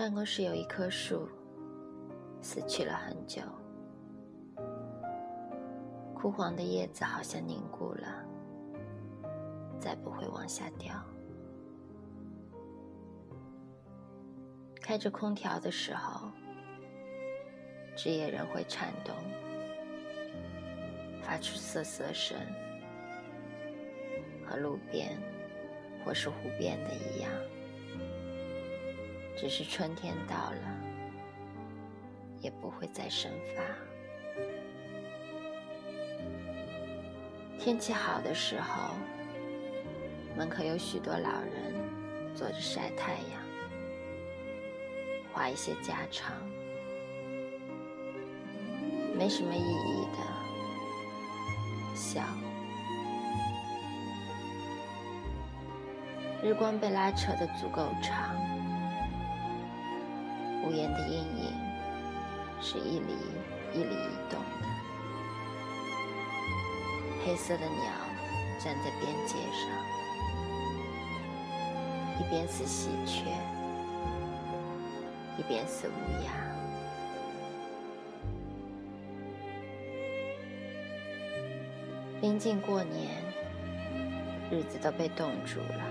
办公室有一棵树，死去了很久，枯黄的叶子好像凝固了，再不会往下掉。开着空调的时候，枝叶仍会颤动，发出瑟瑟声，和路边或是湖边的一样。只是春天到了，也不会再生发。天气好的时候，门口有许多老人坐着晒太阳，话一些家常，没什么意义的笑。日光被拉扯的足够长。屋檐的阴影是一里一里移动的，黑色的鸟站在边界上，一边似喜鹊，一边似乌鸦。临近过年，日子都被冻住了，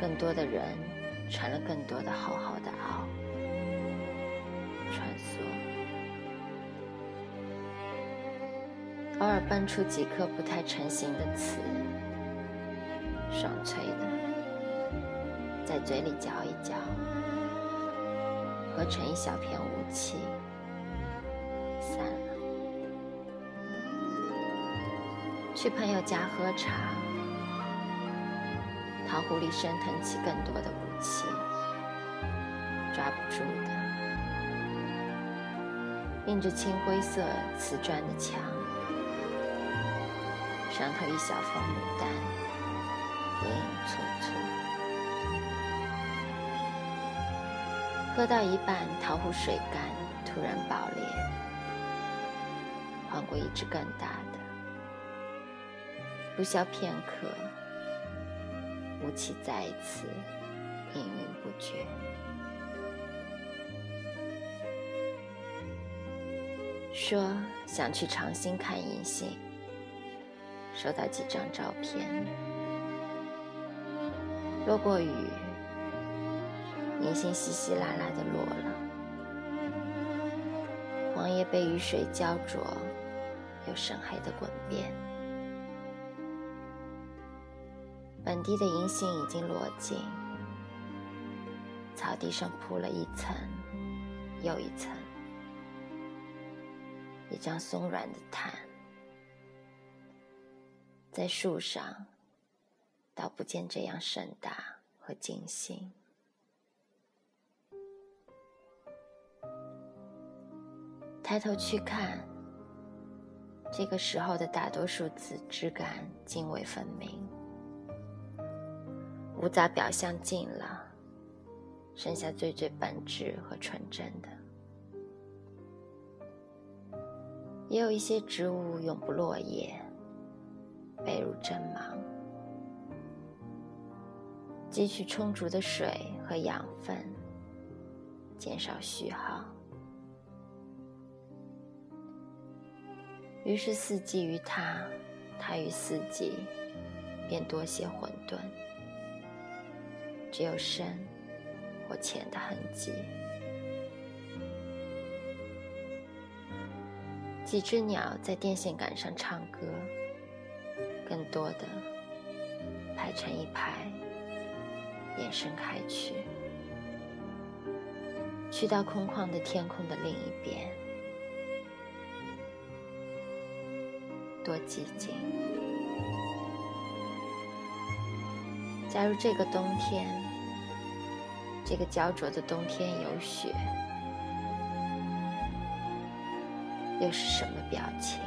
更多的人。传了更多的厚厚的袄，穿梭，偶尔蹦出几颗不太成形的刺，爽脆的，在嘴里嚼一嚼，合成一小片雾气，散了。去朋友家喝茶，糖壶里升腾起更多的雾。气抓不住的，映着青灰色瓷砖的墙，上头一小方牡丹，影影绰绰。喝到一半，桃壶水干，突然爆裂，换过一只更大的。不消片刻，雾气再次。氤氲不绝。说想去长兴看银杏，收到几张照片。落过雨，银杏稀稀拉拉的落了，黄叶被雨水浇灼，有深黑的滚边。本地的银杏已经落尽。草地上铺了一层又一层，一张松软的毯。在树上，倒不见这样盛大和精心。抬头去看，这个时候的大多数字质感泾渭分明，无杂表象尽了。剩下最最本质和纯真的，也有一些植物永不落叶，背入针芒，汲取充足的水和养分，减少虚耗。于是四季于它，它于四季，便多些混沌，只有生。或浅的痕迹。几只鸟在电线杆上唱歌，更多的排成一排，延伸开去，去到空旷的天空的另一边。多寂静！假如这个冬天。这个焦灼的冬天有雪，又是什么表情？